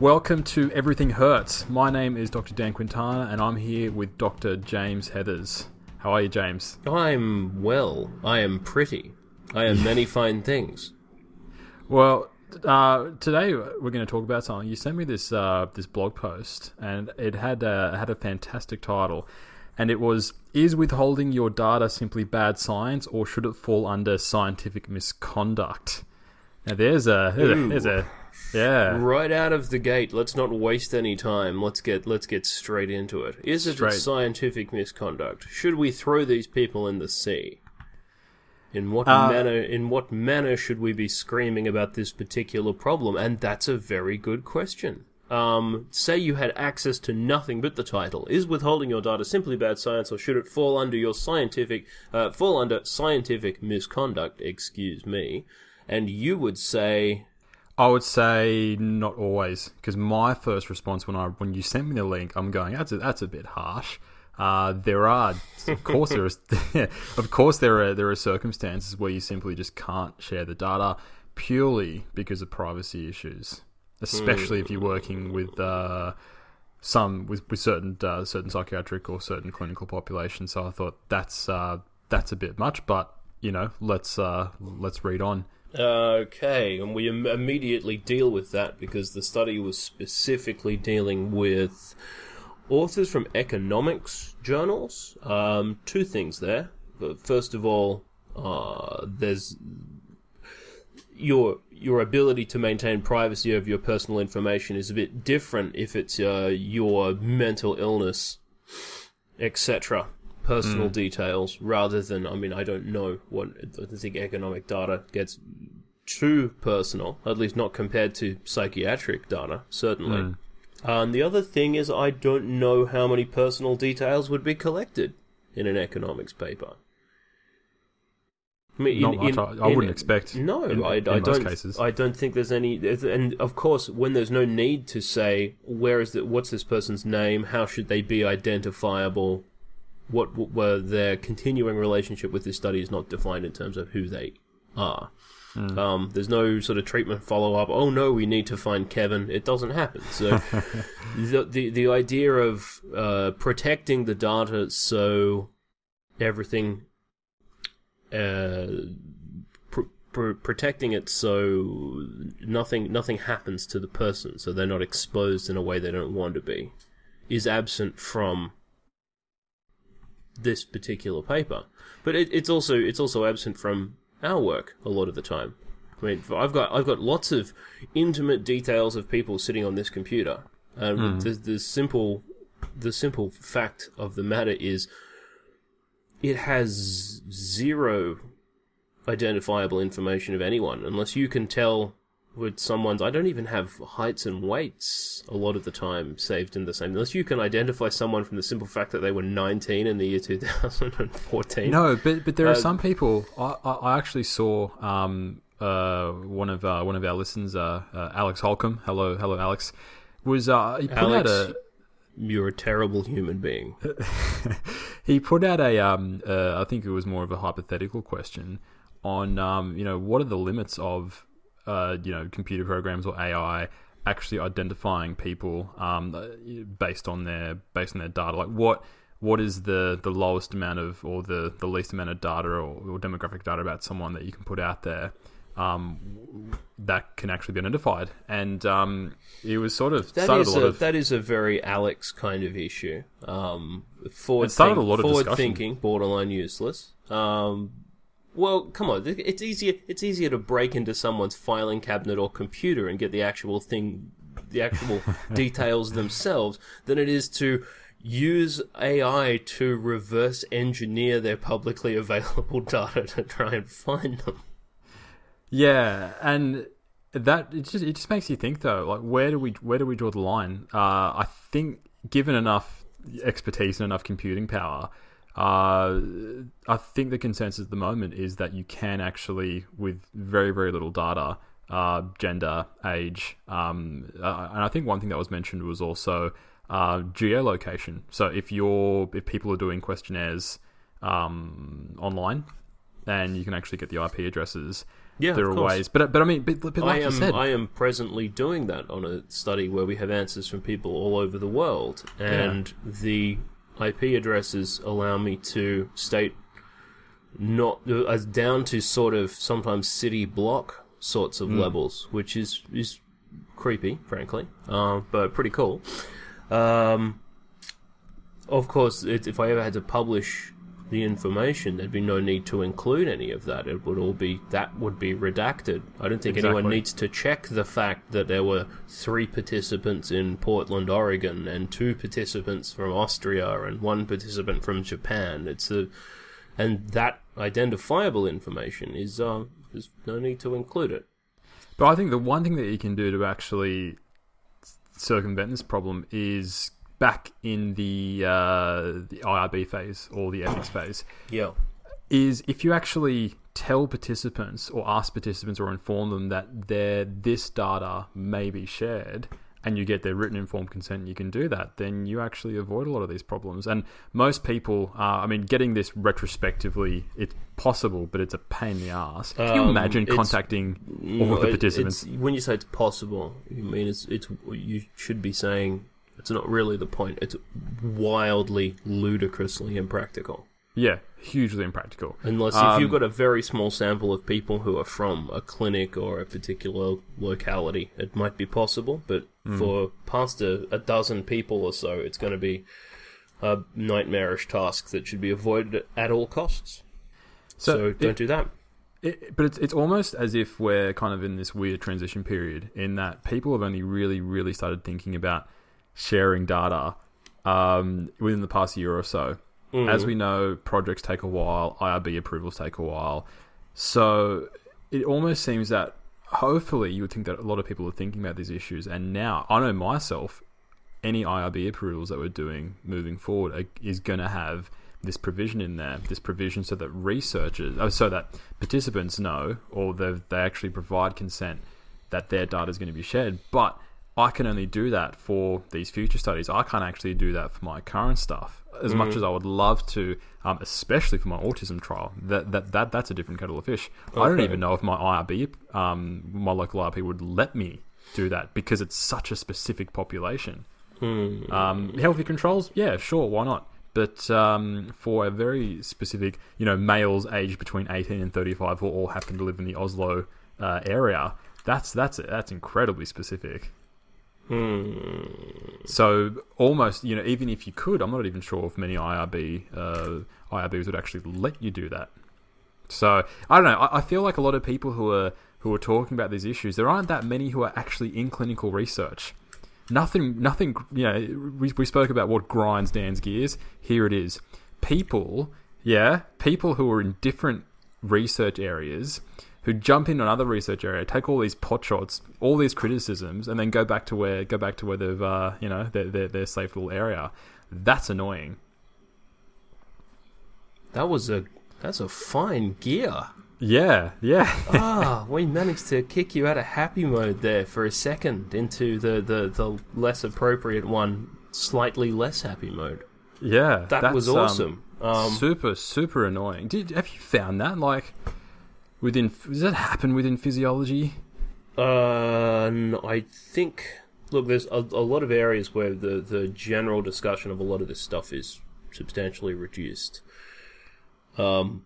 Welcome to Everything Hurts. My name is Dr. Dan Quintana, and I'm here with Dr. James Heathers. How are you, James? I'm well. I am pretty. I am many fine things. Well, uh, today we're going to talk about something. You sent me this uh, this blog post, and it had a, it had a fantastic title, and it was: "Is withholding your data simply bad science, or should it fall under scientific misconduct?" Now, there's a there's a, there's a yeah. Right out of the gate, let's not waste any time. Let's get let's get straight into it. Is it scientific misconduct? Should we throw these people in the sea? In what Uh, manner in what manner should we be screaming about this particular problem? And that's a very good question. Um, say you had access to nothing but the title. Is withholding your data simply bad science, or should it fall under your scientific uh, fall under scientific misconduct? Excuse me. And you would say, I would say not always, because my first response when I when you sent me the link, I'm going that's a, that's a bit harsh. Uh, there are, of course, there is, of course, there are there are circumstances where you simply just can't share the data purely because of privacy issues, especially if you're working with uh, some with, with certain uh, certain psychiatric or certain clinical populations. So I thought that's uh, that's a bit much, but you know, let's uh, let's read on. Okay, and we Im- immediately deal with that because the study was specifically dealing with authors from economics journals. Um, two things there. First of all, uh, there's your your ability to maintain privacy of your personal information is a bit different if it's uh, your mental illness, etc. Personal details, rather than I mean I don't know what I think economic data gets too personal, at least not compared to psychiatric data, certainly. Uh, and the other thing is, I don't know how many personal details would be collected in an economics paper. I mean, Not much. I- I wouldn't expect No, in- I, in I most don't. cases. I don't think there's any. And of course, when there's no need to say where is it, what's this person's name, how should they be identifiable, what, what were their continuing relationship with this study is not defined in terms of who they are. Hmm. Um, there's no sort of treatment follow up. Oh no, we need to find Kevin. It doesn't happen. So the, the the idea of uh, protecting the data so everything, uh, pr- pr- protecting it so nothing nothing happens to the person, so they're not exposed in a way they don't want to be, is absent from this particular paper. But it, it's also it's also absent from our work a lot of the time. I mean, I've got I've got lots of intimate details of people sitting on this computer, and the, the simple the simple fact of the matter is, it has zero identifiable information of anyone unless you can tell with someone's I don't even have heights and weights a lot of the time saved in the same unless you can identify someone from the simple fact that they were 19 in the year 2014 No, but but there are Uh, some people. I, I actually saw um uh one of uh, one of our listeners, uh, uh Alex Holcombe. Hello, hello, Alex. Was uh he put Alex, out a you're a terrible human being he put out a um uh, I think it was more of a hypothetical question on um you know what are the limits of uh you know computer programs or AI actually identifying people um based on their based on their data like what what is the the lowest amount of or the the least amount of data or, or demographic data about someone that you can put out there um, that can actually be identified and um, it was sort of that started a lot a, of that is a very Alex kind of issue. Um, forward, It started think- a lot of forward discussion. thinking, borderline useless. Um, well, come on, it's easier. It's easier to break into someone's filing cabinet or computer and get the actual thing, the actual details themselves, than it is to use AI to reverse engineer their publicly available data to try and find them. Yeah, and that it just it just makes you think though, like where do we where do we draw the line? Uh, I think given enough expertise and enough computing power, uh, I think the consensus at the moment is that you can actually, with very very little data, uh, gender, age, um, uh, and I think one thing that was mentioned was also uh, geolocation. So if you're if people are doing questionnaires um, online, and you can actually get the IP addresses. Yeah, there are course. ways, but but I mean, but, but like I am said, I am presently doing that on a study where we have answers from people all over the world, and the IP addresses allow me to state not uh, as down to sort of sometimes city block sorts of levels, which is is creepy, frankly, uh, but pretty cool. Um, of course, it, if I ever had to publish the information, there'd be no need to include any of that. It would all be that would be redacted. I don't think anyone needs to check the fact that there were three participants in Portland, Oregon, and two participants from Austria and one participant from Japan. It's a and that identifiable information is uh, there's no need to include it. But I think the one thing that you can do to actually circumvent this problem is back in the uh, the IRB phase or the ethics phase. Yeah. is if you actually tell participants or ask participants or inform them that their this data may be shared and you get their written informed consent and you can do that then you actually avoid a lot of these problems. And most people uh, i mean getting this retrospectively it's possible but it's a pain in the ass. Can you Um, imagine contacting all No, of the participants it's- when you say it's possible, you mean it's it's you should be saying it's not really the point. It's wildly, ludicrously impractical. yeah hugely impractical Unless if Um, you've got a very small sample of people who are from a clinic or a particular locality, it might be possible. But Hmm. for past a, a dozen people or so, it's going to be a nightmarish task that should be avoided at all costs. So, it- don't do that. It, but it's it's almost as if we're kind of in this weird transition period in that people have only really really started thinking about sharing data um, within the past year or so. As we know, projects take a while, IRB approvals take a while, so it almost seems that hopefully you would think that a lot of people are thinking about these issues, and now I know myself, any IRB approvals that we're doing moving forward are, is going to have this provision in there, this provision so that researchers, oh, so that participants know, or they actually provide consent that their data is going to be shared. But I can only do that for these future studies. I can't actually do that for my current stuff. As much as I would love to, um, especially for my autism trial, that that, that that's a different kettle of fish. I don't even know if my IRB, um, my local IRB, would let me do that because it's such a specific population. Um, healthy controls, yeah, sure, why not? But um, for a very specific, you know, males aged between eighteen and thirty-five who all happen to live in the Oslo uh, area, that's that's that's incredibly specific. So almost, you know, even if you could, I'm not even sure if many IRB uh, IRBs would actually let you do that. So I don't know. I, I feel like a lot of people who are who are talking about these issues, there aren't that many who are actually in clinical research. Nothing, nothing. You know, we, we spoke about what grinds Dan's gears. Here it is. People, yeah, people who are in different research areas who jump in another research area, take all these pot shots, all these criticisms, and then go back to where go back to where they've uh, you know their, their their safe little area. That's annoying. That was a that's a fine gear. Yeah, yeah. ah, we managed to kick you out of happy mode there for a second into the, the, the less appropriate one, slightly less happy mode. Yeah, That was um, awesome. Um, super, super annoying. Did have you found that like within does that happen within physiology? uh, I think. Look, there's a, a lot of areas where the, the general discussion of a lot of this stuff is substantially reduced. Um,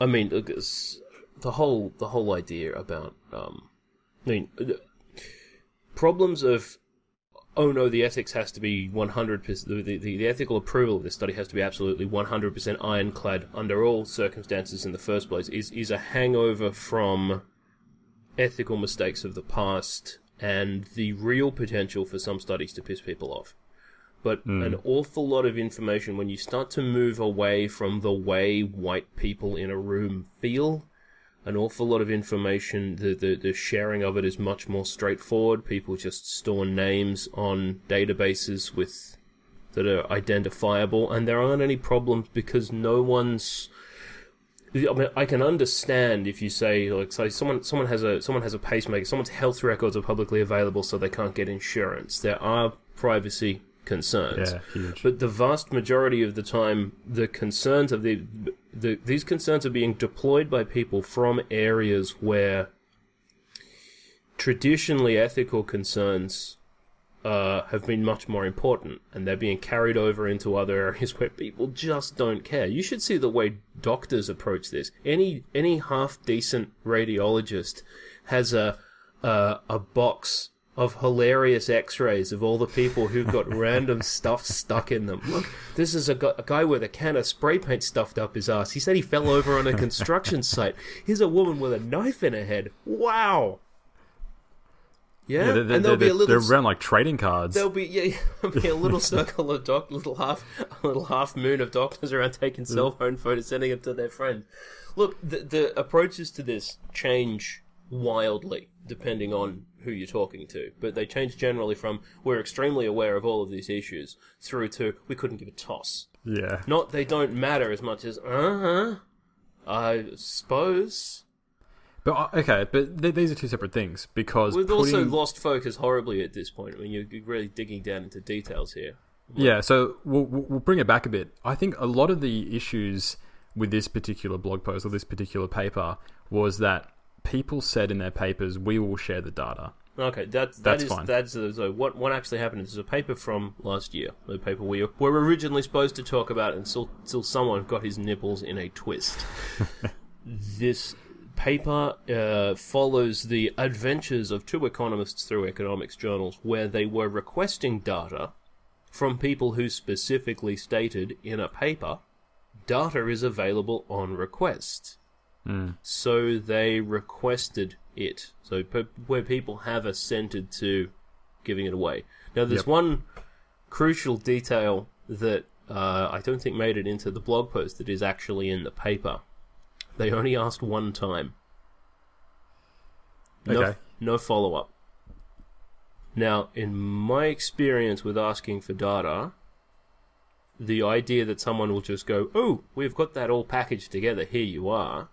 I mean, look, the whole the whole idea about um, I mean, problems of oh no, the ethics has to be 100%, the, the, the ethical approval of this study has to be absolutely 100% ironclad under all circumstances in the first place is, is a hangover from ethical mistakes of the past and the real potential for some studies to piss people off. But hmm. an awful lot of information when you start to move away from the way white people in a room feel an awful lot of information. The, the, the sharing of it is much more straightforward. People just store names on databases with that are identifiable, and there aren't any problems because no one's. I mean, I can understand if you say like say someone someone has a someone has a pacemaker, someone's health records are publicly available, so they can't get insurance. There are privacy concerns. Yeah. But the vast majority of the time, the concerns of the, the these concerns are being deployed by people from areas where traditionally ethical concerns uh, have been much more important, and they're being carried over into other areas where people just don't care. You should see the way doctors approach this. Any any half decent radiologist has a a, a box of hilarious X-rays of all the people who've got random stuff stuck in them. Look, this is a, gu- a guy with a can of spray paint stuffed up his ass. He said he fell over on a construction site. Here's a woman with a knife in her head. Wow. Yeah, Yeah, they're, they're, and there'll be a little they're around like trading cards. There'll be yeah, there'll be a little circle of doc, little half, a little half moon of doctors around taking Mm. cell phone photos, sending them to their friends. Look, the, the approaches to this change wildly depending on who you're talking to, but they change generally from we're extremely aware of all of these issues through to we couldn't give a toss. yeah. Not they don't matter as much as uh huh. I suppose But uh, okay, but th- these are two separate things because we've putting, also lost focus horribly at this point. I mean, you're really digging down into details here. Yeah, so we'll we'll bring it back a bit. I think a lot of the issues with this particular blog post or this particular paper was that people said in their papers, "We will share the data." Okay, that, that That's is fine. that's so what what actually happened is a paper from last year, a paper we were originally supposed to talk about until until someone got his nipples in a twist. this paper uh, follows the adventures of two economists through economics journals, where they were requesting data from people who specifically stated in a paper, data is available on request. So they requested it. So pe- where people have assented to giving it away. Now, there's Yep. one crucial detail that uh, I don't think made it into the blog post that is actually in the paper. They only asked one time. No, Okay. no follow up. Now, in my experience with asking for data, the idea that someone will just go, "Oh, we've got that all packaged together. Here you are,"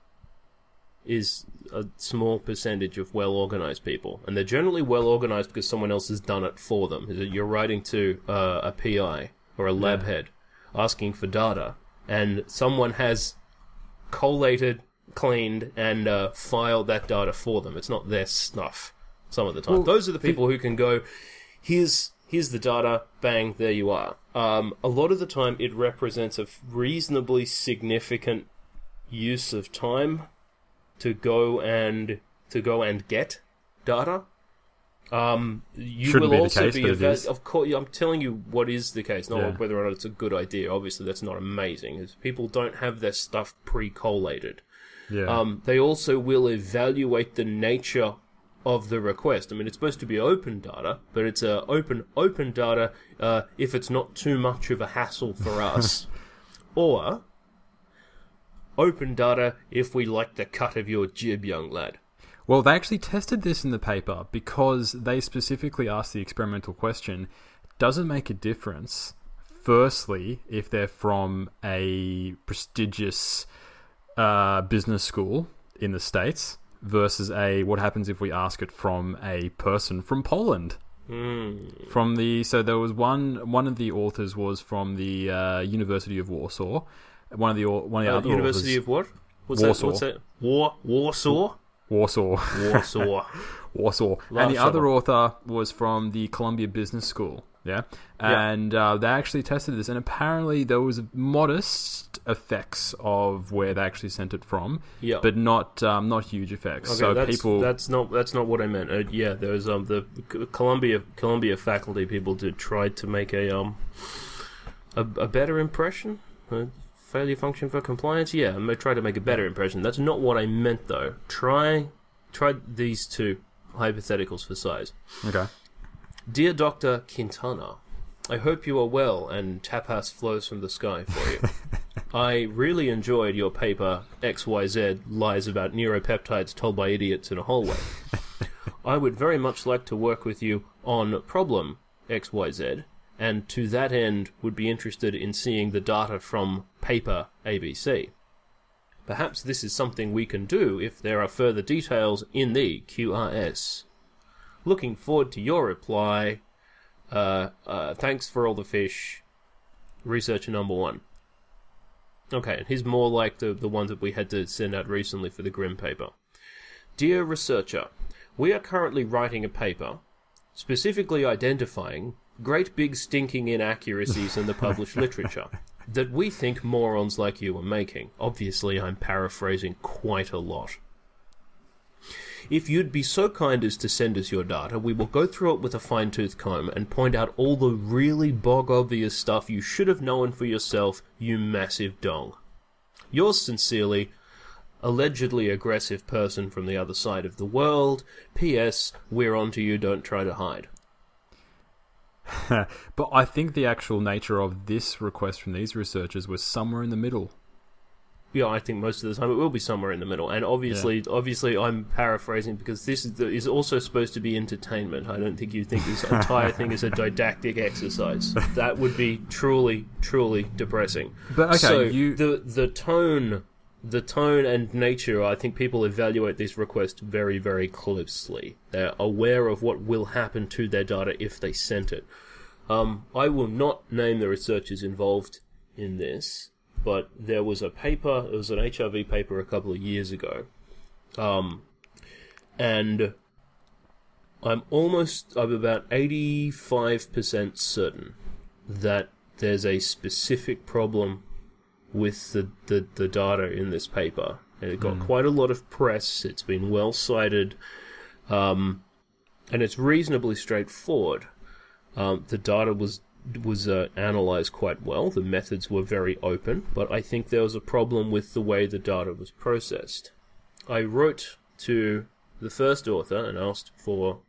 is a small percentage of well organized people, and they're generally well organized because someone else has done it for them. You're writing to uh, a PI or a lab head asking for data, and someone has collated, cleaned, and uh, filed that data for them. It's not their stuff. Some of the time, Well, those are the people who can go. Here's here's the data. Bang, there you are. Um, a lot of the time, it represents a reasonably significant use of time to go and to go and get data. Um, you Shouldn't will be also case, be but it eva- of course. I'm telling you what is the case, not Yeah. whether or not it's a good idea. Obviously, that's not amazing. Is people don't have their stuff pre-collated. Yeah, Um, they also will evaluate the nature of the request. I mean, it's supposed to be open data, but it's uh, open open data uh, if it's not too much of a hassle for us, or open data if we like the cut of your jib, young lad. Well, they actually tested this in the paper because they specifically asked the experimental question Does it make a difference, firstly, if they're from a prestigious uh, business school in the States versus a what happens if we ask it from a person from Poland? From the so there was one one of the authors was from the uh, University of Warsaw. One of the one of the Uh, other University authors, of what? What's Warsaw. that? What's that? War Warsaw. Warsaw. Warsaw. Warsaw. Love and the other author was from the Columbia Business School. Yeah. And uh, they actually tested this, and apparently there was modest effects of where they actually sent it from, Yeah. but not um, not huge effects. Okay, so that's, people, that's not that's not what I meant. Uh, yeah, there's um the Columbia Columbia faculty people did try to make a um a, a better impression. A failure function for compliance. Yeah, I tried to make a better impression. That's not what I meant though. Try try these two hypotheticals for size. okay. Dear Dr. Quintana, I hope you are well and tapas flows from the sky for you. I really enjoyed your paper XYZ Lies About Neuropeptides Told by Idiots in a Hallway. I would very much like to work with you on problem XYZ, and to that end would be interested in seeing the data from paper ABC. Perhaps this is something we can do if there are further details in the QRS. Looking forward to your reply. Uh, uh, thanks for all the fish. Researcher number one. Okay, and here's more like the, the ones that we had to send out recently for the GRIM paper. Dear researcher, we are currently writing a paper specifically identifying great big stinking inaccuracies in the published literature that we think morons like you are making. Obviously, I'm paraphrasing quite a lot. If you'd be so kind as to send us your data, we will go through it with a fine tooth comb and point out all the really bog obvious stuff you should have known for yourself, you massive dong. Yours sincerely, allegedly aggressive person from the other side of the world. P.S. We're on to you, don't try to hide. but I think the actual nature of this request from these researchers was somewhere in the middle. Yeah, I think most of the time it will be somewhere in the middle. And obviously, yeah. obviously, I'm paraphrasing because this is, the, is also supposed to be entertainment. I don't think you think this entire thing is a didactic exercise. That would be truly, truly depressing. But okay, so you... the the tone, the tone and nature. I think people evaluate this request very, very closely. They're aware of what will happen to their data if they sent it. Um, I will not name the researchers involved in this but there was a paper, it was an HRV paper a couple of years ago, um, and I'm almost, I'm about 85% certain that there's a specific problem with the, the, the data in this paper. And it got mm. quite a lot of press, it's been well cited, um, and it's reasonably straightforward. Um, the data was was uh, analyzed quite well. The methods were very open, but I think there was a problem with the way the data was processed. I wrote to the first author and asked for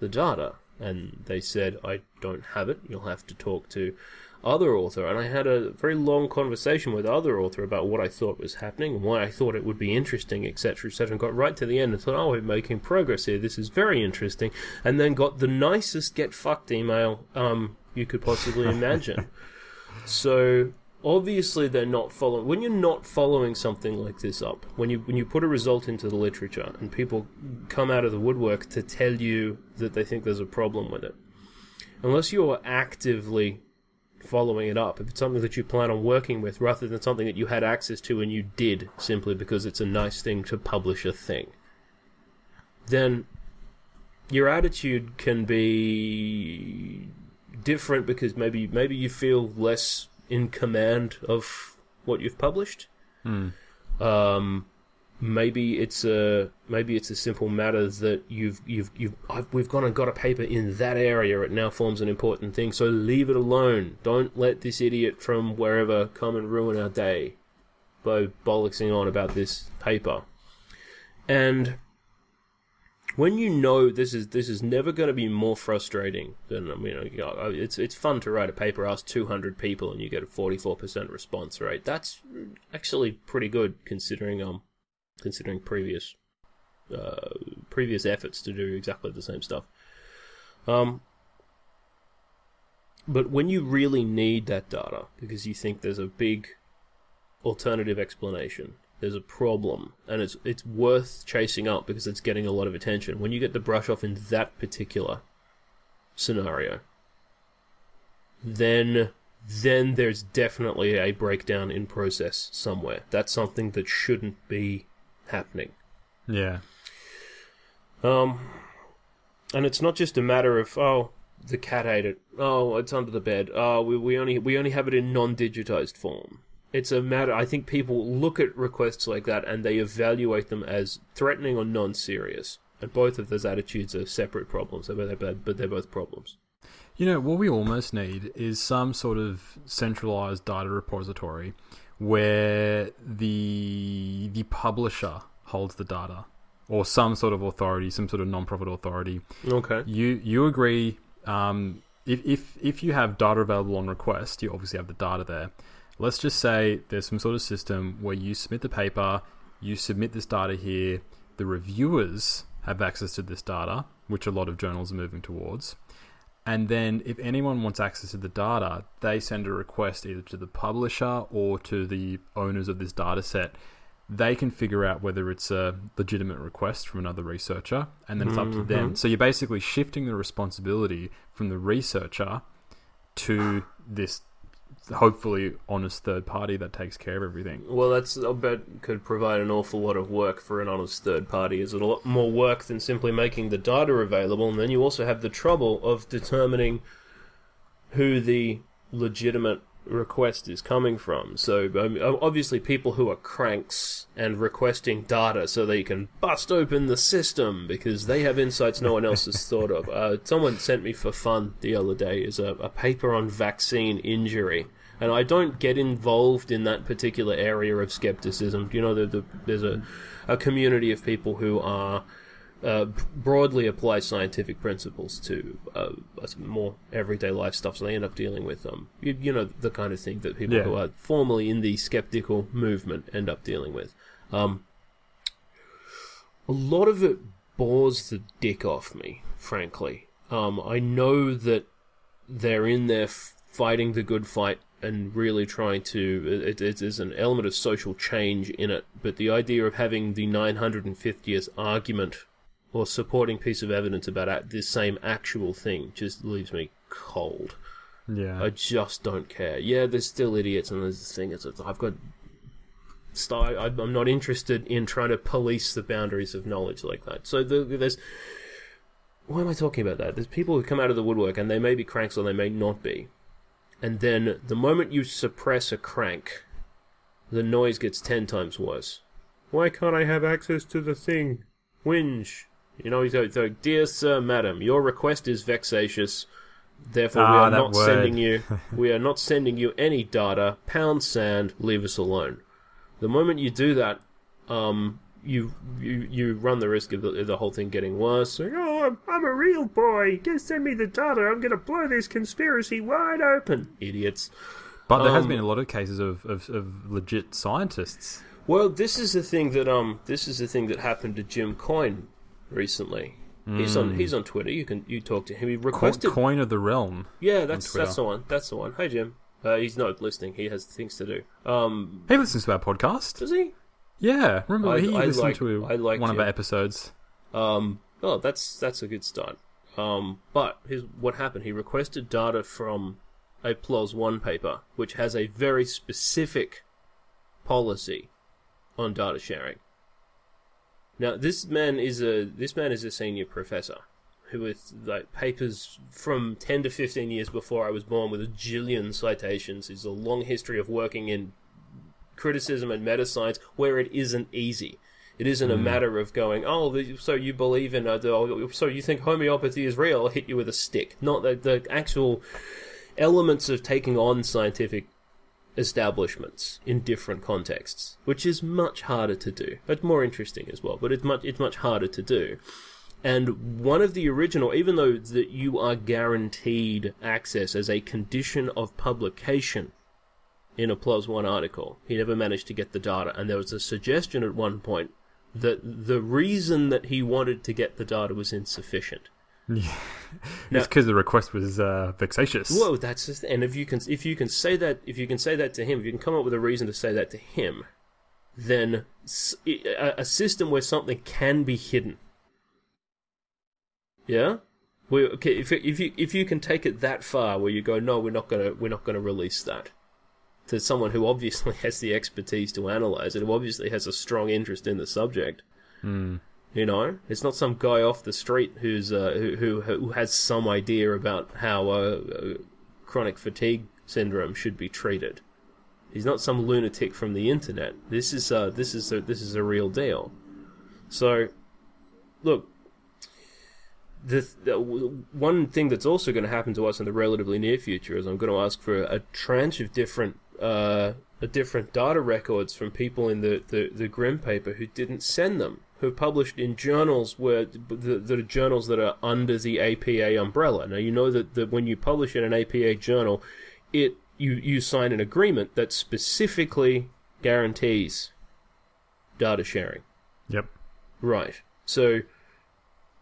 the data, and they said, I don't have it, you'll have to talk to other author. And I had a very long conversation with other author about what I thought was happening and why I thought it would be interesting, etc., etc., and got right to the end and thought, oh, we're making progress here, this is very interesting, and then got the nicest get fucked email um, you could possibly imagine. so obviously they're not following when you're not following something like this up when you when you put a result into the literature and people come out of the woodwork to tell you that they think there's a problem with it unless you're actively following it up if it's something that you plan on working with rather than something that you had access to and you did simply because it's a nice thing to publish a thing then your attitude can be different because maybe maybe you feel less in command of what you've published. Hmm. Um, maybe it's a maybe it's a simple matter that you've you've you've I've, we've gone and got a paper in that area. It now forms an important thing. So leave it alone. Don't let this idiot from wherever come and ruin our day by bollocksing on about this paper. And when you know this is this is never going to be more frustrating than I mean, you know, it's it's fun to write a paper, ask 200 people, and you get a 44% response rate. That's actually pretty good considering um considering previous uh, previous efforts to do exactly the same stuff. Um, but when you really need that data because you think there's a big alternative explanation there's a problem and it's it's worth chasing up because it's getting a lot of attention. When you get the brush off in that particular scenario, then then there's definitely a breakdown in process somewhere. That's something that shouldn't be happening. Yeah. Um and it's not just a matter of oh the cat ate it. Oh, it's under the bed. Oh, we, we only we only have it in non-digitized form it's a matter. I think people look at requests like that and they evaluate them as threatening or non-serious. And both of those attitudes are separate problems, they're, both, but they're both problems. You know, what we almost need is some sort of centralized data repository where the the publisher holds the data or some sort of authority, some sort of non-profit authority. Okay. You you agree um, if, if if you have data available on request, you obviously have the data there let's just say there's some sort of system where you submit the paper, you submit this data here, the reviewers have access to this data, which a lot of journals are moving towards. And then, if anyone wants access to the data, they send a request either to the publisher or to the owners of this data set. they can figure out whether it's a legitimate request from another researcher, and then it's up to Mm-hmm. them. So you're basically shifting the responsibility from the researcher to this hopefully honest third party that takes care of everything. Well, that's I bet could provide an awful lot of work for an honest third party. Is it a lot more work than simply making the data available, and then you also have the trouble of determining who the legitimate request is coming from. So um, obviously, people who are cranks and requesting data so they can bust open the system because they have insights no one else has thought of. Uh, someone sent me for fun the other day is a, a paper on vaccine injury. And I don't get involved in that particular area of skepticism. You know, the, the, there's a, a community of people who are uh, broadly apply scientific principles to uh, more everyday life stuff, so they end up dealing with um, you, you know, the kind of thing that people Yeah. who are formally in the skeptical movement end up dealing with. Um, a lot of it bores the dick off me, frankly. Um, I know that they're in there f- fighting the good fight and really trying to. It, it, there's an element of social change in it, but the idea of having the 950th argument or supporting piece of evidence about a- this same actual thing just leaves me cold. Yeah. I just don't care. Yeah, there's still idiots, and there's this thing. It's, it's- I've got. St- I- I'm not interested in trying to police the boundaries of knowledge like that. So the, there's. Why am I talking about that? There's people who come out of the woodwork, and they may be cranks or they may not be. And then the moment you suppress a crank, the noise gets ten times worse. Why can't I have access to the thing? Whinge. You know, so, so, dear sir, madam, your request is vexatious. Therefore, we Ah, are not word. sending you. we are not sending you any data. Pound sand. Leave us alone. The moment you do that, um, you you you run the risk of the, of the whole thing getting worse. Like, oh, I'm, I'm a real boy. Just send me the data. I'm going to blow this conspiracy wide open. Idiots. but there has um, been a lot of cases of, of, of legit scientists. Well, this is the thing that um, this is the thing that happened to Jim Coyne recently. He's on he's on Twitter. You can you talk to him. He requested. coin of the realm. yeah, that's that's the one. That's the one. Hey Jim. Uh, he's not listening. He has things to do. Um, He listens to our podcast. does he? Yeah, remember I- he I listened like- to I like one of our episodes. Um, oh, that's that's a good start. Um, but his, what happened? He requested data from a PLOS One paper, which has a very specific policy on data sharing. Now, this man is a this man is a senior professor who with like papers from ten to fifteen years before I was born, with a jillion citations. He's a long history of working in criticism and meta science where it isn't easy. It isn't a matter of going, oh, so you believe in, uh, so you think homeopathy is real? I'll hit you with a stick. Not the, the actual elements of taking on scientific establishments in different contexts, which is much harder to do. but more interesting as well, but it's much it's much harder to do. And one of the original, even though that you are guaranteed access as a condition of publication in a PLOS One article, he never managed to get the data. And there was a suggestion at one point that the reason that he wanted to get the data was insufficient. Now- it's because the request was uh, vexatious. Whoa, that's just, and if you can if you can say that if you can say that to him, if you can come up with a reason to say that to him, then a system where something can be hidden. Yeah, we okay. If if you if you can take it that far, where you go, no, we're not gonna we're not gonna release that to someone who obviously has the expertise to analyze it, who obviously has a strong interest in the subject. You know, it's not some guy off the street who's uh, who, who who has some idea about how uh, uh, chronic fatigue syndrome should be treated. He's not some lunatic from the internet. This is uh, this is a, this is a real deal. So, look, the, the one thing that's also going to happen to us in the relatively near future is I'm going to ask for a tranche of different uh, a different data records from people in the, the, the GRIM paper who didn't send them, who published in journals where the, the journals that are under the APA umbrella. Now you know that, that when you publish in an APA journal, it you you sign an agreement that specifically guarantees data sharing. Yep. Right. So,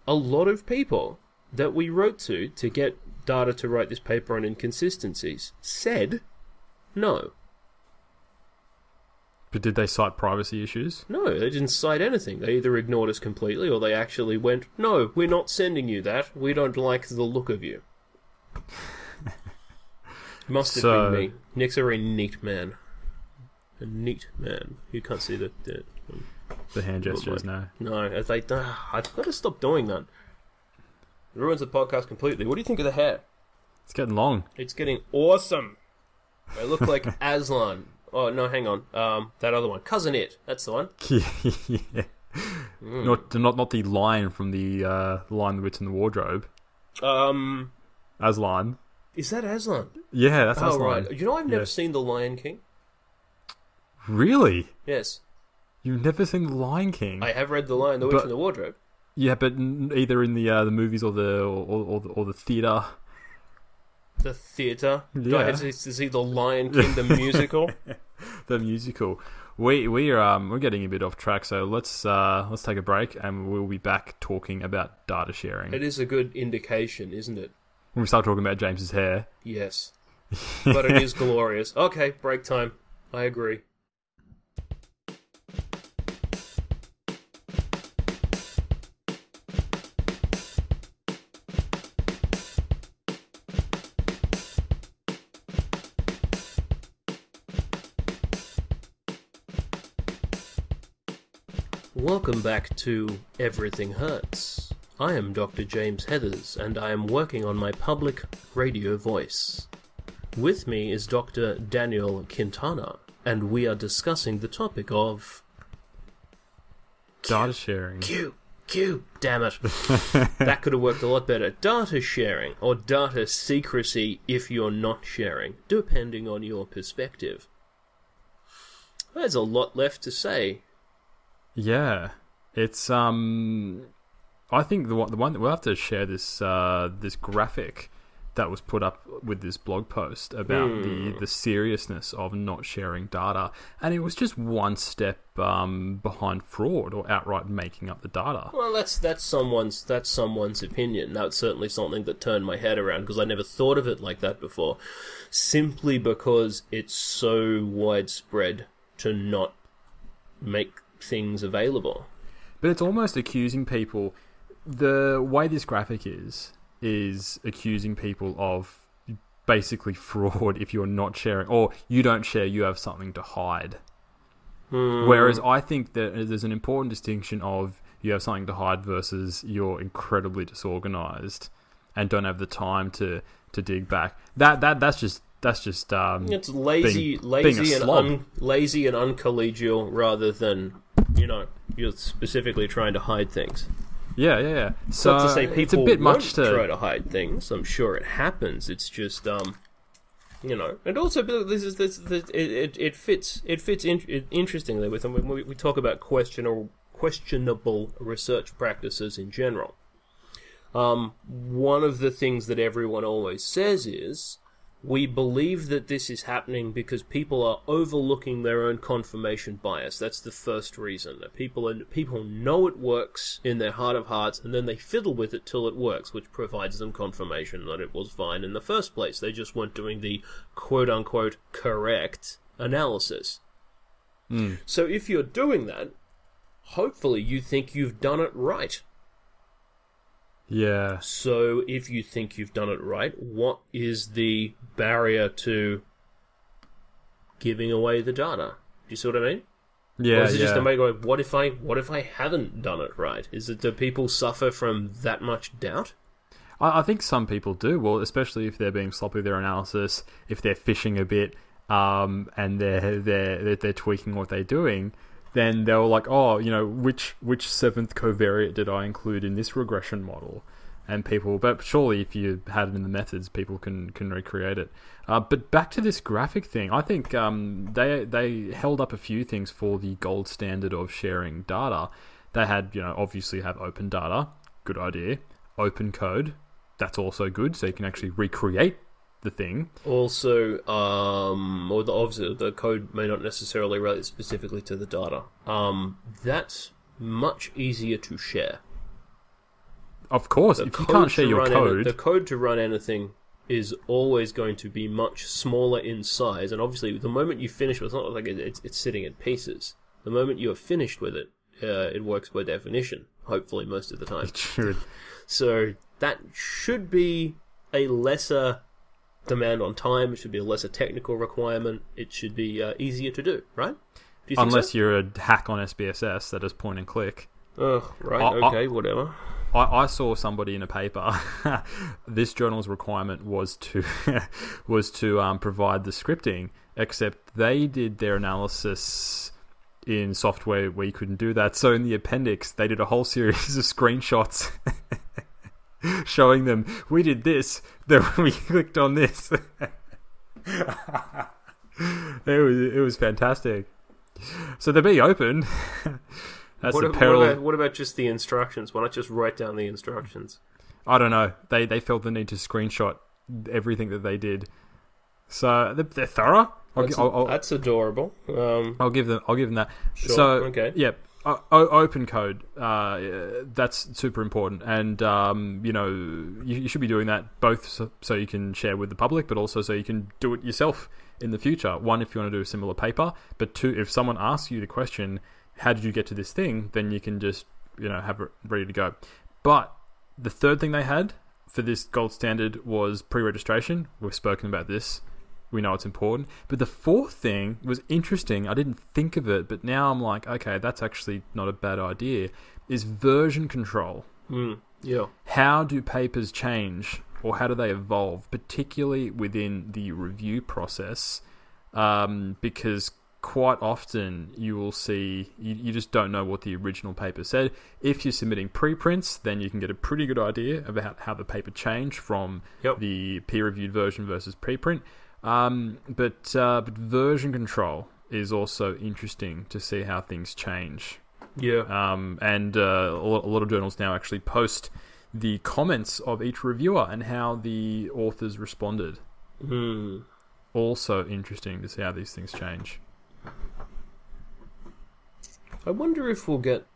a lot of people that we wrote to to get data to write this paper on inconsistencies said no. But did they cite privacy issues? No, they didn't cite anything. They either ignored us completely or they actually went, no, we're not sending you that. We don't like the look of you. Must have So- been me. Nick's a very neat man. A neat man. You can't see the. the The hand gestures, no. no, it's like, ah, I've got to stop doing that. It ruins the podcast completely. What do you think of the hair? It's getting long. It's getting awesome. I look like Aslan. Oh no, hang on. Um, that other one, cousin it. That's the one. yeah. Not, not not the lion from the uh, Lion, the Witch, and the Wardrobe. Um, Aslan. is that Aslan? Yeah, that's Oh Aslan. right. You know, I've never Yeah. seen The Lion King. Really? Yes, You've never seen The Lion King? I have read The Lion, the Witch, But- and the Wardrobe. Yeah, but either in the uh, the movies or the or, or, the, or the theater. The theatre. Do I have to, to see The Lion King, the musical? the musical. We we are um we're getting a bit off track, so let's uh let's take a break and we'll be back talking about data sharing. It is a good indication, isn't it? When we start talking about James's hair. Yes. But it is glorious. Okay, break time. I agree. Welcome back to Everything Hurts. I am Dr. James Heathers, and I am working on my public radio voice. With me is Dr. Daniel Quintana, and we are discussing the topic of Data sharing. Q. Q. Damn it. that could have worked a lot better. Data sharing, or data secrecy if you're not sharing, depending on your perspective. There's a lot left to say. Yeah, it's um, I think the one the one we'll have to share this uh this graphic that was put up with this blog post about the the seriousness of not sharing data, and it was just one step um behind fraud or outright making up the data. Well, that's that's someone's that's someone's opinion. That's certainly something that turned my head around because I never thought of it like that before. Simply because it's so widespread to not make things available. But it's almost accusing people. The way this graphic is is accusing people of basically fraud if you're not sharing or you don't share, you have something to hide. Whereas I think that there's an important distinction of you have something to hide versus you're incredibly disorganized and don't have the time to to dig back. That that that's just that's just um It's lazy, Being- being lazy a and un, lazy and uncollegial rather than you know you're specifically trying to hide things. yeah yeah yeah. So Not to say people it's a bit much to try to hide things. I'm sure it happens. It's just um, you know, and also this is this, this it, it it fits it fits in, it, interestingly with them when we, we talk about questionable questionable research practices in general. Um, one of the things that everyone always says is. We believe that this is happening because people are overlooking their own confirmation bias. That's the first reason. People are, people know it works in their heart of hearts, and then they fiddle with it till it works, which provides them confirmation that it was fine in the first place. They just weren't doing the quote unquote correct analysis. Hmm. So if you're doing that, hopefully you think you've done it right. Yeah. So if you think you've done it right, what is the barrier to giving away the data? Do you see what I mean? Yeah, or is it yeah. just a matter of what if I what if I haven't done it right? Is it do people suffer from that much doubt? I, I think some people do. Well, especially if they're being sloppy with their analysis, if they're fishing a bit, um, and they're they're they're, they're tweaking what they're doing, then they were like, oh, you know, which which seventh covariate did I include in this regression model? And people, but surely if you had it in the methods, people can can recreate it. Uh, but back to this graphic thing, I think um, they they held up a few things for the gold standard of sharing data. They had, you know, obviously have open data, good idea. Open code, that's also good. So you can actually recreate the thing. Also, um, or the, obviously the code may not necessarily relate specifically to the data. Um, that's much easier to share. Of course, The if you can't share your code, any- the code to run anything is always going to be much smaller in size, and obviously, the moment you finish with it, it's not like it's, it's sitting in pieces. The moment you are finished with it, uh, it works by definition. Hopefully, most of the time. It should. So that should be a lesser demand on time. It should be a lesser technical requirement. It should be uh, easier to do, right? Do you Unless so? you're a hack on SPSS that is point and click. Ugh, right, I- I- okay, whatever. I, I saw somebody in a paper. this journal's requirement was to was to um, provide the scripting, except they did their analysis in software where you couldn't do that. So in the appendix, they did a whole series of screenshots showing them we did this, then we clicked on this. it was it was fantastic. So they're being open. That's What, the what peril. about, what about just the instructions? Why not just write down the instructions? I don't know. They they felt the need to screenshot everything that they did. So they're, they're thorough. I'll, That's, I'll, I'll, that's adorable. Um, I'll give them. I'll give them that. Sure, So okay. yeah, o- open code. Uh, that's super important, and um, you know you, you should be doing that both so, so you can share with the public, but also so you can do it yourself in the future. One, if you want to do a similar paper, but two, if someone asks you the question, "How did you get to this thing?" then you can just you know have it ready to go. But the third thing they had for this gold standard was pre-registration. We've spoken about this. We know it's important. But the fourth thing was interesting. I didn't think of it, but now I'm like, okay, that's actually not a bad idea. Is version control. mm, yeah. How do papers change or how do they evolve, particularly within the review process? Um, because quite often you will see, you, you just don't know what the original paper said. If you're submitting preprints, then you can get a pretty good idea about how the paper changed from Yep. the peer reviewed version versus preprint. Um, but, uh, but version control is also interesting to see how things change. Yeah. Um, and uh, a, lot, a lot of journals now actually post the comments of each reviewer and how the authors responded. Mm. Also interesting to see how these things change. I wonder if we'll get.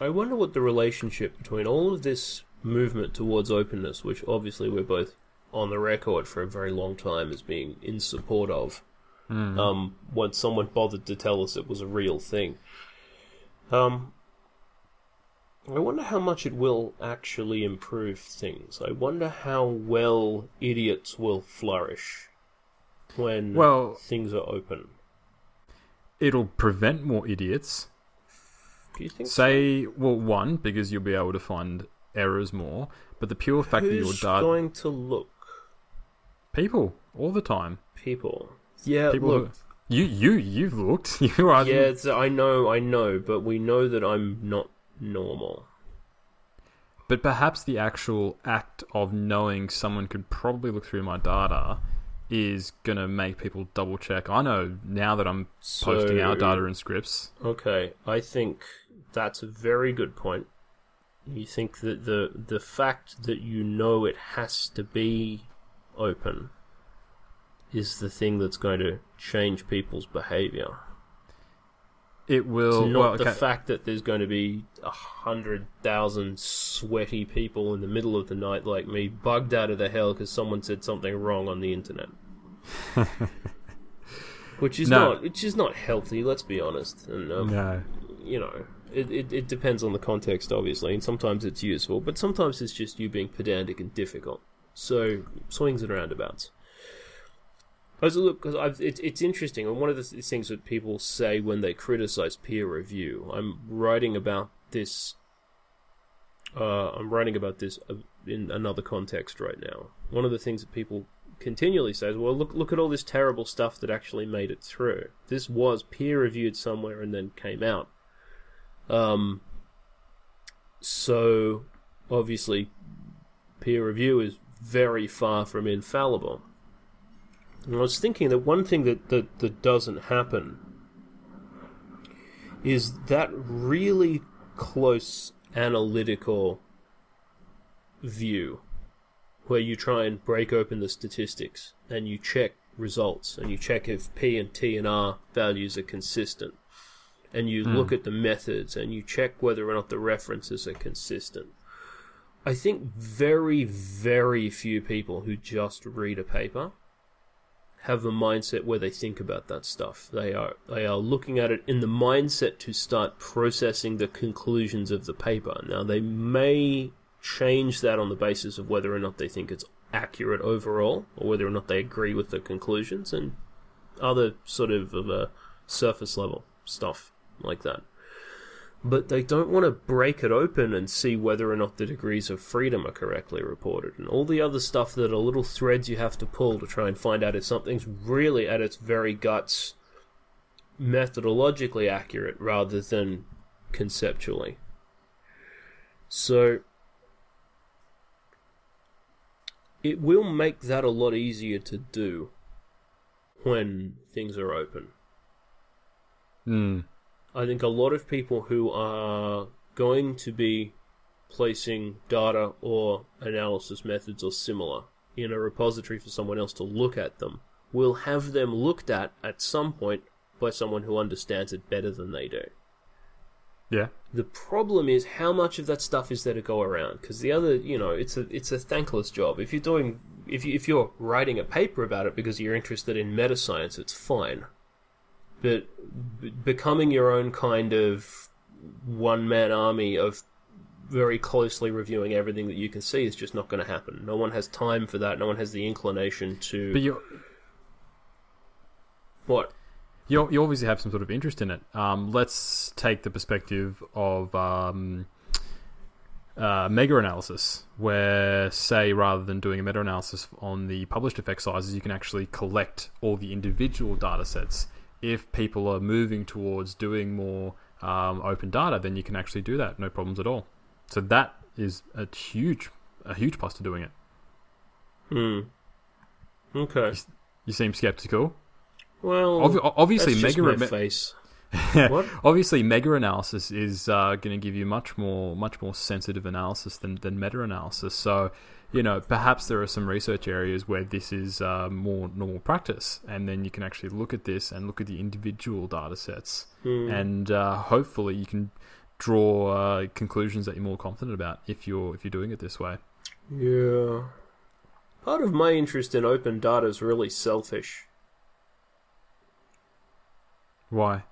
I wonder what the relationship between all of this movement towards openness, which obviously we're both on the record for a very long time as being in support of, um, when someone bothered to tell us it was a real thing. Um, I wonder how much it will actually improve things. I wonder how well idiots will flourish when Well- things are open. It'll prevent more idiots. Do you think? so? Say, well, one, because you'll be able to find errors more, but the pure fact that your Who's data. going to look? People, all the time. People. Yeah, People look. who, you, you, you've looked. You are. Yeah, it's, I know, I know, but we know that I'm not normal. But perhaps the actual act of knowing someone could probably look through my data is going to make people double check. I know now that I'm posting our data in scripts. Okay, I think that's a very good point. You think that the the fact that you know it has to be open is the thing that's going to change people's behavior. It will. It's not well, the fact that there's going to be a hundred thousand sweaty people in the middle of the night like me, bugged out of the hell because someone said something wrong on the internet. which is No. not, which is not healthy. Let's be honest. And um, no. you know, it, it it depends on the context, obviously, and sometimes it's useful, but sometimes it's just you being pedantic and difficult. So swings and roundabouts. As look, because it's it's interesting, and one of the th- things that people say when they criticize peer review, I'm writing about this. Uh, I'm writing about this uh, in another context right now. One of the things that people continually say is, "Well, look, look at all this terrible stuff that actually made it through. This was peer reviewed somewhere and then came out." Um. So, obviously, peer review is very far from infallible. And I was thinking that one thing that, that, that doesn't happen is that really close analytical view where you try and break open the statistics and you check results and you check if P and T and R values are consistent and you hmm. look at the methods and you check whether or not the references are consistent. I think very, very few people who just read a paper have a mindset where they think about that stuff. They are they are looking at it in the mindset to start processing the conclusions of the paper. Now they may change that on the basis of whether or not they think it's accurate overall, or whether or not they agree with the conclusions, and other sort of, of a surface level stuff like that but they don't want to break it open and see whether or not the degrees of freedom are correctly reported and all the other stuff that are little threads you have to pull to try and find out if something's really at its very guts methodologically accurate rather than conceptually. So it will make that a lot easier to do when things are open. Hmm. I think a lot of people who are going to be placing data or analysis methods or similar in a repository for someone else to look at them will have them looked at at some point by someone who understands it better than they do. Yeah. The problem is how much of that stuff is there to go around because the other, you know, it's a it's a thankless job. If you're doing if you, if you're writing a paper about it because you're interested in meta science, it's fine but b- becoming your own kind of one man army of very closely reviewing everything that you can see is just not going to happen. No one has time for that. No one has the inclination to. But you what? you you obviously have some sort of interest in it. Um, let's take the perspective of um, uh, mega analysis, where say rather than doing a meta analysis on the published effect sizes, you can actually collect all the individual data sets if people are moving towards doing more um, open data, then you can actually do that, no problems at all. So that is a huge, a huge plus to doing it. Hmm. Okay. You seem skeptical. Well, Obvi- obviously, mega my face. What? obviously mega analysis is uh, going to give you much more, much more sensitive analysis than than meta analysis. So, you know, perhaps there are some research areas where this is uh, more normal practice, and then you can actually look at this and look at the individual data sets, Hmm. and uh, hopefully you can draw uh, conclusions that you're more confident about if you're if you're doing it this way. Yeah. Part of my interest in open data is really selfish. Why?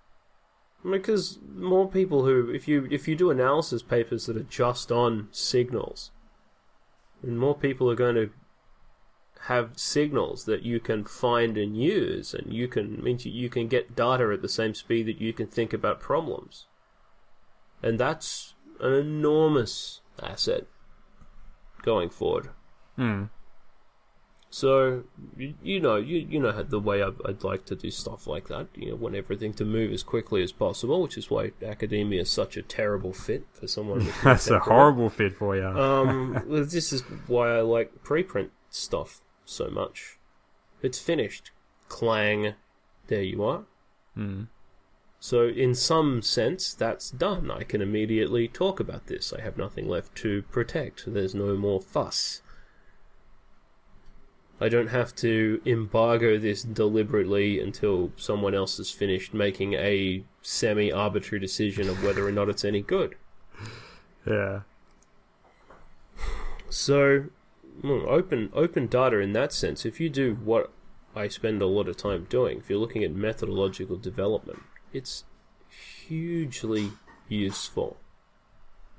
Because more people who, if you if you do analysis papers that are just on signals, and more people are going to have signals that you can find and use, and you can means you- can get data at the same speed that you can think about problems, and that's an enormous asset going forward. Hmm. So you, you know you you know the way I'd, I'd like to do stuff like that. You know, want everything to move as quickly as possible, which is why academia is such a terrible fit for someone. That's a horrible fit for you. Um, well, this is why I like preprint stuff so much. It's finished. Clang. There you are. Hmm. So, in some sense, that's done. I can immediately talk about this. I have nothing left to protect. There's no more fuss. I don't have to embargo this deliberately until someone else has finished making a semi arbitrary decision of whether or not it's any good. Yeah. So, hmm, open open data in that sense. If you do what I spend a lot of time doing, if you're looking at methodological development, it's hugely useful.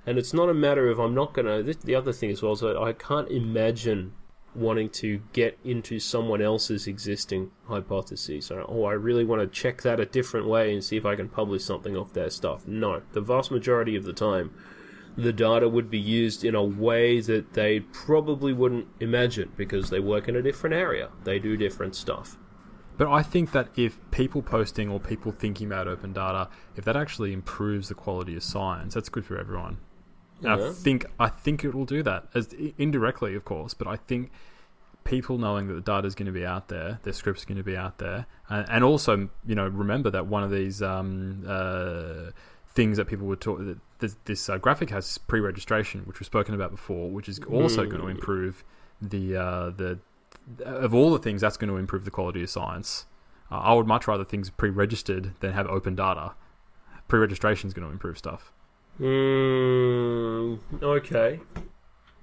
And it's not a matter of I'm not gonna. This, the other thing as well is that I can't imagine wanting to get into someone else's existing hypotheses. Or, oh, I really want to check that a different way and see if I can publish something off their stuff. No, the vast majority of the time, the data would be used in a way that they probably wouldn't imagine because they work in a different area. They do different stuff. But I think that if people posting or people thinking about open data, if that actually improves the quality of science, that's good for everyone. Yeah. I think I think it will do that as indirectly, of course. But I think people knowing that the data is going to be out there, their scripts are going to be out there, and, and also you know remember that one of these um, uh, things that people would talk that this, this uh, graphic has pre-registration, which we've spoken about before, which is also going to Mm. improve the uh, the of all the things that's going to improve the quality of science. Uh, I would much rather things pre-registered than have open data. Pre-registration is going to improve stuff. Mm, okay.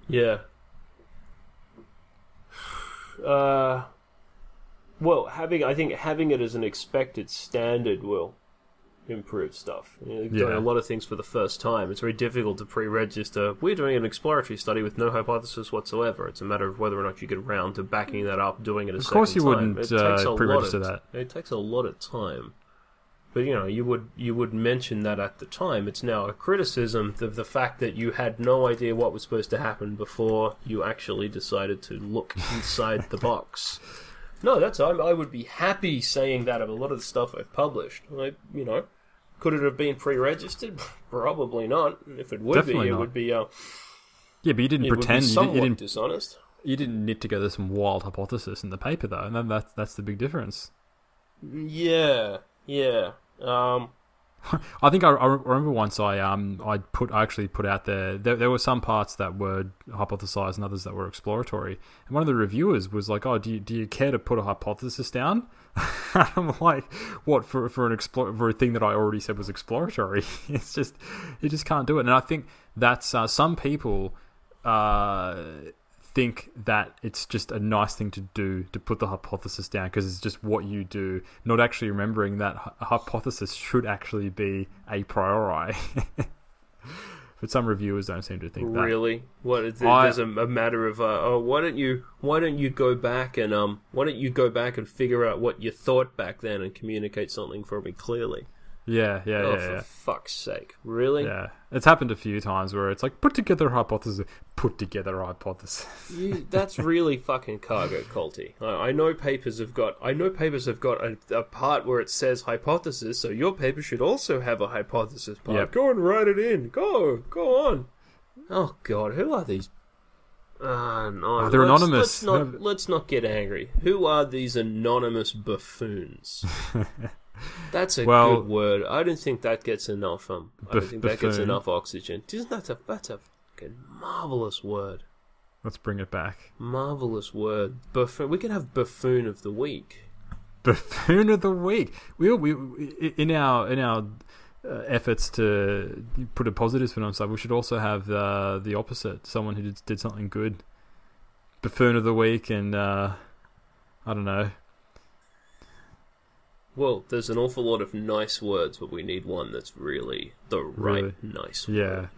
Yeah. Uh, well, having I think having it as an expected standard will improve stuff. You know, doing Yeah. a lot of things for the first time. It's very difficult to pre-register. We're doing an exploratory study with no hypothesis whatsoever. It's a matter of whether or not you get around to backing that up, doing it a Of course you time. wouldn't, uh, pre-register of- that. It takes a lot of time. But you know, you would you would mention that at the time. It's now a criticism of the fact that you had no idea what was supposed to happen before you actually decided to look inside the box. No, that's I, I would be happy saying that of a lot of the stuff I've published. I, you know, could it have been pre-registered? Probably not. If it would Definitely be, it would be uh, Yeah, but you didn't pretend you, didn't, you didn't dishonest. you didn't knit together some wild hypothesis in the paper though, and then that's that's the big difference. Yeah, yeah. Um, I think I, I remember once I um I put I actually put out there, there there were some parts that were hypothesized and others that were exploratory. And one of the reviewers was like, "Oh, do you, do you care to put a hypothesis down?" I'm like, "What for for an explore for a thing that I already said was exploratory?" it's just you just can't do it. And I think that's uh, some people uh think that it's just a nice thing to do to put the hypothesis down because it's just what you do, not actually remembering that a hypothesis should actually be a priori. but some reviewers don't seem to think that. Really? What? Is I- there's a, a matter of uh, oh, why don't you why don't you go back and um why don't you go back and figure out what you thought back then and communicate something for me clearly? Yeah, yeah, oh, yeah, for yeah. fuck's sake! Really? Yeah, it's happened a few times where it's like put together a hypothesis, put together a hypothesis. You, that's really fucking cargo culty. I, I know papers have got. I know papers have got a, a part where it says hypothesis, so your paper should also have a hypothesis part. Yep. Go and write it in. Go, go on. Oh God, who are these? Uh, no, Oh, they're let's- anonymous. Let's not, No. let's not get angry. Who are these anonymous buffoons? That's a Well- good word. I don't think that gets enough. Um, I don't think that gets enough oxygen. Isn't that a that's a fucking marvelous word? Let's bring it back. Marvelous word. Buffoon. We could have buffoon of the week. Buffoon of the week. We, we in our in our uh, efforts to put a positive spin on stuff, we should also have uh, the opposite. Someone who did, did something good. Buffoon of the week, and uh, I don't know. Well, there's an awful lot of nice words, but we need one that's really the right Really? nice Yeah. word.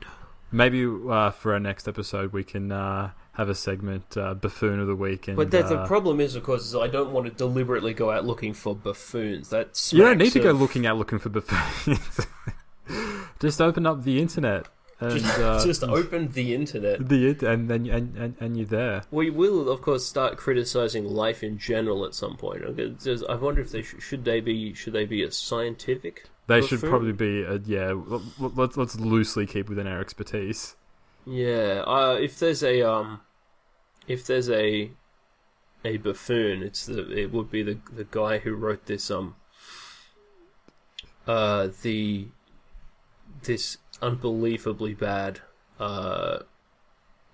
Maybe uh, for our next episode, we can uh, have a segment uh, buffoon of the week. And But the, the uh, problem is, of course, is I don't want to deliberately go out looking for buffoons. That you don't need smacks to go looking out looking for buffoons. Just open up the internet and Just, uh, just open the internet. the it, and then and, and and you're there. We will, of course, start criticizing life in general at some point. I wonder if they sh- should they be should they be a scientific? They should Buffoon? probably be, uh, yeah. Let's let's loosely keep within our expertise. Yeah, uh, if there's a um, if there's a a buffoon, it's the it would be the the guy who wrote this um uh the this unbelievably bad uh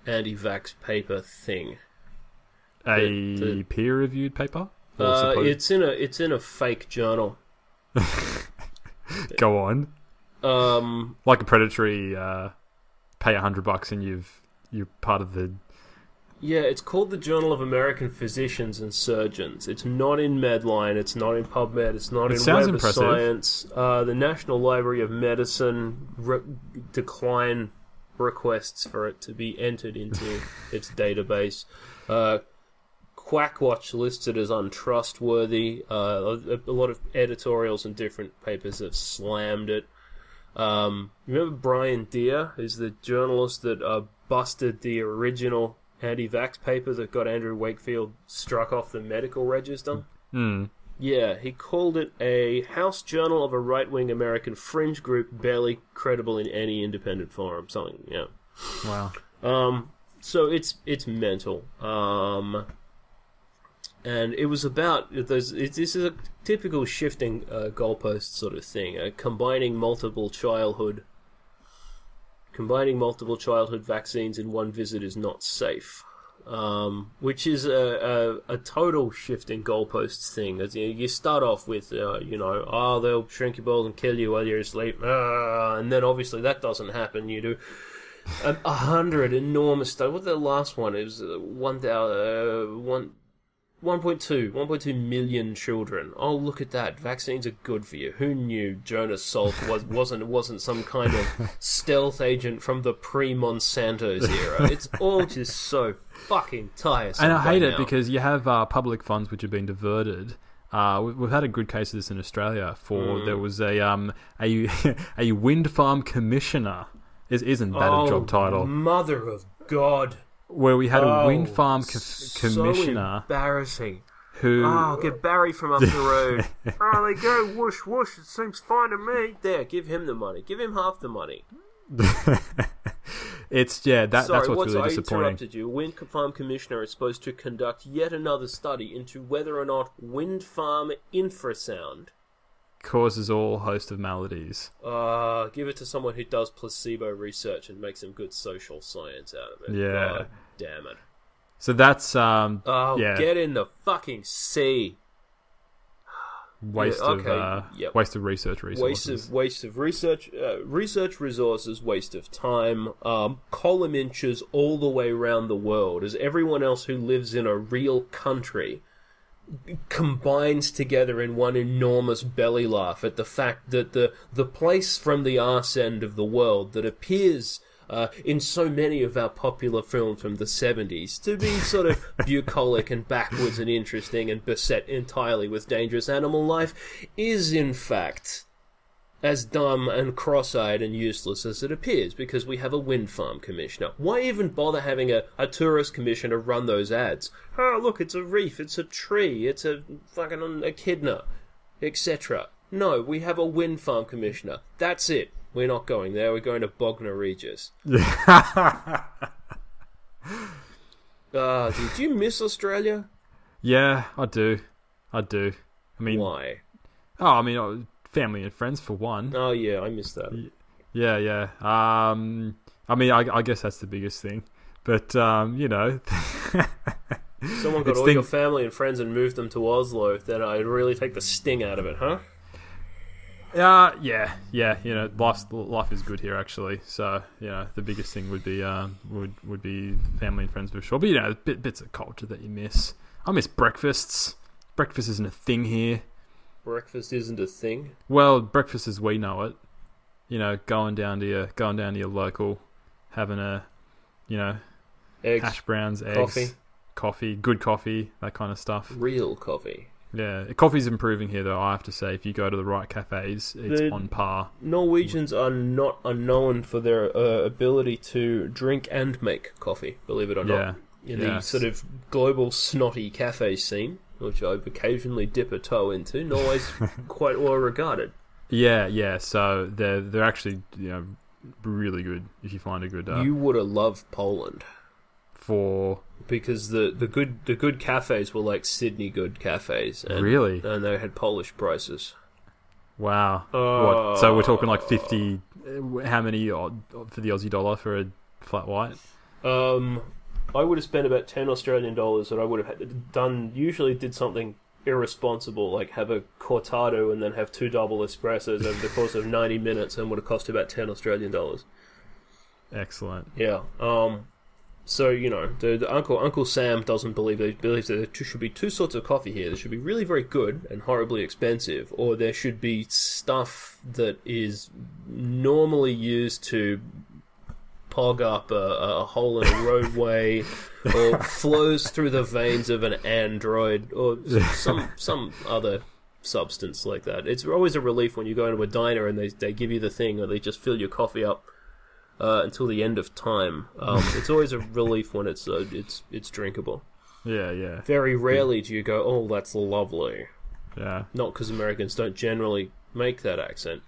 anti-vax paper thing. A the- peer-reviewed paper. Uh, it's in a it's in a fake journal. Go on, Um, like a predatory. Uh, pay a hundred bucks and you've you're part of the. Yeah, it's called the Journal of American Physicians and Surgeons. It's not in Medline. It's not in PubMed. It's not It in Web of. Science. Uh, the National Library of Medicine re- decline requests for it to be entered into its database. Uh, Quackwatch lists it as untrustworthy. Uh, a, a lot of editorials and different papers have slammed it. Um, remember Brian Deer is the journalist that uh, busted the original anti-vax paper that got Andrew Wakefield struck off the medical register. Hmm. Yeah, he called it a house journal of a right-wing American fringe group, barely credible in any independent forum. Something, yeah. Wow. Um, so it's it's mental. Um, and it was about those. It, this is a typical shifting uh, goalpost sort of thing, uh, combining multiple childhood. Combining multiple childhood vaccines in one visit is not safe, um, which is a, a, a total shifting goalposts thing. As you, you start off with, uh, you know, oh, they'll shrink your balls and kill you while you're asleep, ah, and then obviously that doesn't happen. You do a, hundred enormous studies. What the last one? It was uh, one thousand uh, one. 1.2, 1.2 million children. Oh, look at that! Vaccines are good for you. Who knew Jonas Salk was wasn't wasn't some kind of stealth agent from the pre Monsanto's era? It's all just so fucking tiresome. and I hate it now. because you have uh, public funds which have been diverted. Uh, we- we've had a good case of this in Australia. For Mm. there was a um a a wind farm commissioner. Is, isn't that oh, a job title? Mother of God! Where we had a wind Oh, farm co- so commissioner embarrassing. who Oh, get Barry from up the road. Ah, oh, they go whoosh whoosh. It seems fine to me. There, give him the money. Give him half the money. it's yeah that Sorry, that's what's what's really I disappointing. interrupted you. Wind farm commissioner is supposed to conduct yet another study into whether or not wind farm infrasound. Causes all host of maladies. Uh, give it to someone who does placebo research and makes some good social science out of it. Yeah. God damn it. So that's um Oh, yeah get in the fucking sea. waste yeah, of uh, yep. waste of research resources. waste of waste of research uh, research resources waste of time um, column inches all the way around the world as everyone else who lives in a real country combines together in one enormous belly laugh at the fact that the the place from the arse end of the world that appears uh, in so many of our popular films from the 70s to be sort of bucolic and backwards and interesting and beset entirely with dangerous animal life is in fact as dumb and cross-eyed and useless as it appears because we have a wind farm commissioner. Why even bother having a, a tourist commissioner run those ads? Oh, look, it's a reef, it's a tree, it's a fucking echidna, etc. No, we have a wind farm commissioner. That's it. We're not going there. We're going to Bognor Regis. Ah, did you miss Australia? yeah, I do, I do. I mean, Why? oh, I mean, uh, family and friends for one. Oh yeah, I missed that. Yeah, yeah. Um, I mean, I, I guess that's the biggest thing. But um, you know, Someone got all thing- your family and friends and moved them to Oslo, then I'd really take the sting out of it, huh? uh, yeah, yeah. You know, life life is good here actually. So you know, the biggest thing would be um, would would be family and friends for sure. But you know, bit, bits of culture that you miss. I miss breakfasts. Breakfast isn't a thing here. Breakfast isn't a thing. Well, breakfast as we know it. You know, going down to your going down to your local, having a, you know, Eggs, hash browns, eggs, coffee, coffee, good coffee, that kind of stuff. real coffee. Yeah, coffee's improving here though. I have to say, if you go to the right cafes, it's The- on par. Norwegians are not unknown for their uh, ability to drink and make coffee, believe it or Yeah, not. In yeah. the sort of global snotty cafe scene, which I occasionally dip a toe into, not always quite well regarded. yeah, yeah. So they're they're actually you know really good if you find a good uh, You would have loved Poland. for because the, the good the good cafes were like Sydney good cafes, and, Really? and they had Polish prices. wow. what? So we're talking like fifty. uh, How many odd- for the Aussie dollar for a flat white? Um, I would have spent about ten Australian dollars, and I would have had done usually did something irresponsible, like have a cortado and then have two double espressos over the course of ninety minutes, and would have cost about ten Australian dollars. Excellent. Yeah. Um. So you know, the, the uncle Uncle Sam doesn't believe that believes that there should be two sorts of coffee here. There should be really very good and horribly expensive, or there should be stuff that is normally used to pog up a, a hole in a roadway, or flows through the veins of an android, or some some other substance like that. It's always a relief when you go into a diner and they they give you the thing, or they just fill your coffee up uh, until the end of time. Um, it's always a relief when it's uh, it's it's drinkable. Yeah, yeah, Very rarely do you go, "Oh, that's lovely." yeah. Not because Americans don't generally make that accent.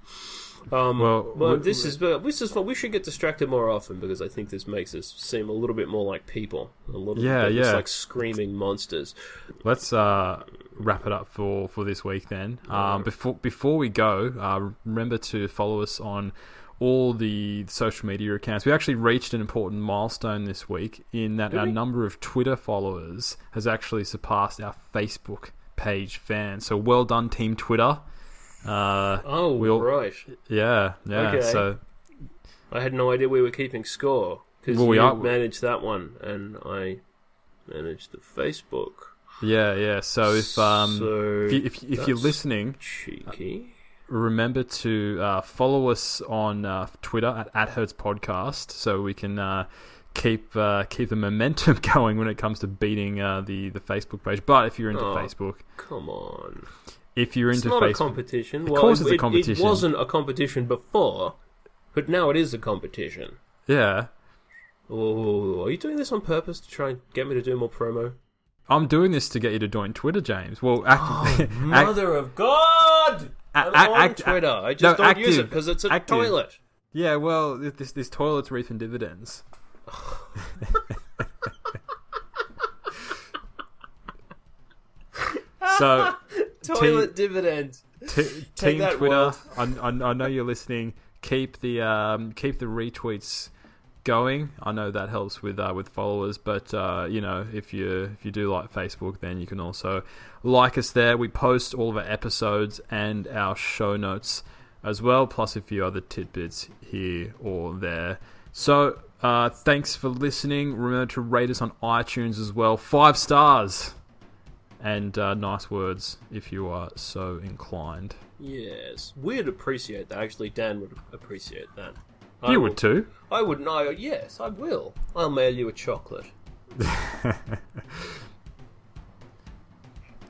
Um, Well, well, we- this is but this is fun. We should get distracted more often because I think this makes us seem a little bit more like people, a little Yeah, bit less yeah. like screaming monsters. Let's uh, wrap it up for, for this week then. Um, before before we go, uh, remember to follow us on all the social media accounts. We actually reached an important milestone this week in that our we? number of Twitter followers has actually surpassed our Facebook page fans. So well done, Team Twitter. Uh, Oh, We'll- right. yeah, yeah. Okay. So I had no idea we were keeping score because Well, we you are- managed that one and I managed the Facebook. Yeah, yeah. So if um So if, you, if, if you're listening, cheeky. remember to uh, follow us on uh, Twitter at, at Hertz Podcast, so we can uh, keep uh, keep the momentum going when it comes to beating uh, the the Facebook page. But if you're into Oh. Facebook, Come on. If you're It's into not a competition. Of well, course it, it's a competition. It wasn't a competition before, but now it is a competition. yeah, Oh, are you doing this on purpose to try and get me to do more promo? I'm doing this to get you to join Twitter, James. Well, oh, act, act- Mother of God! I'm act- on act- Twitter. I just no, don't use it because it's a Active. toilet. yeah. Well, this this toilet's reaping dividends. so Toilet dividends. T- Team Twitter. I, I, I know you're listening. Keep the um, keep the retweets going. I know that helps with uh, with followers, but uh, you know if you if you do like Facebook, then you can also like us there. We post all of our episodes and our show notes as well, plus a few other tidbits here or there. So uh, thanks for listening. Remember to rate us on iTunes as well. Five stars and uh, nice words if you are so inclined. Yes, we'd appreciate that. Actually, Dan would appreciate that. I You will- would too. I would know. Yes, I will. I'll mail you a chocolate.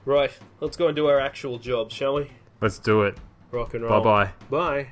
right, let's go and do our actual job, shall we? Let's do it. Rock and roll. Bye bye. Bye.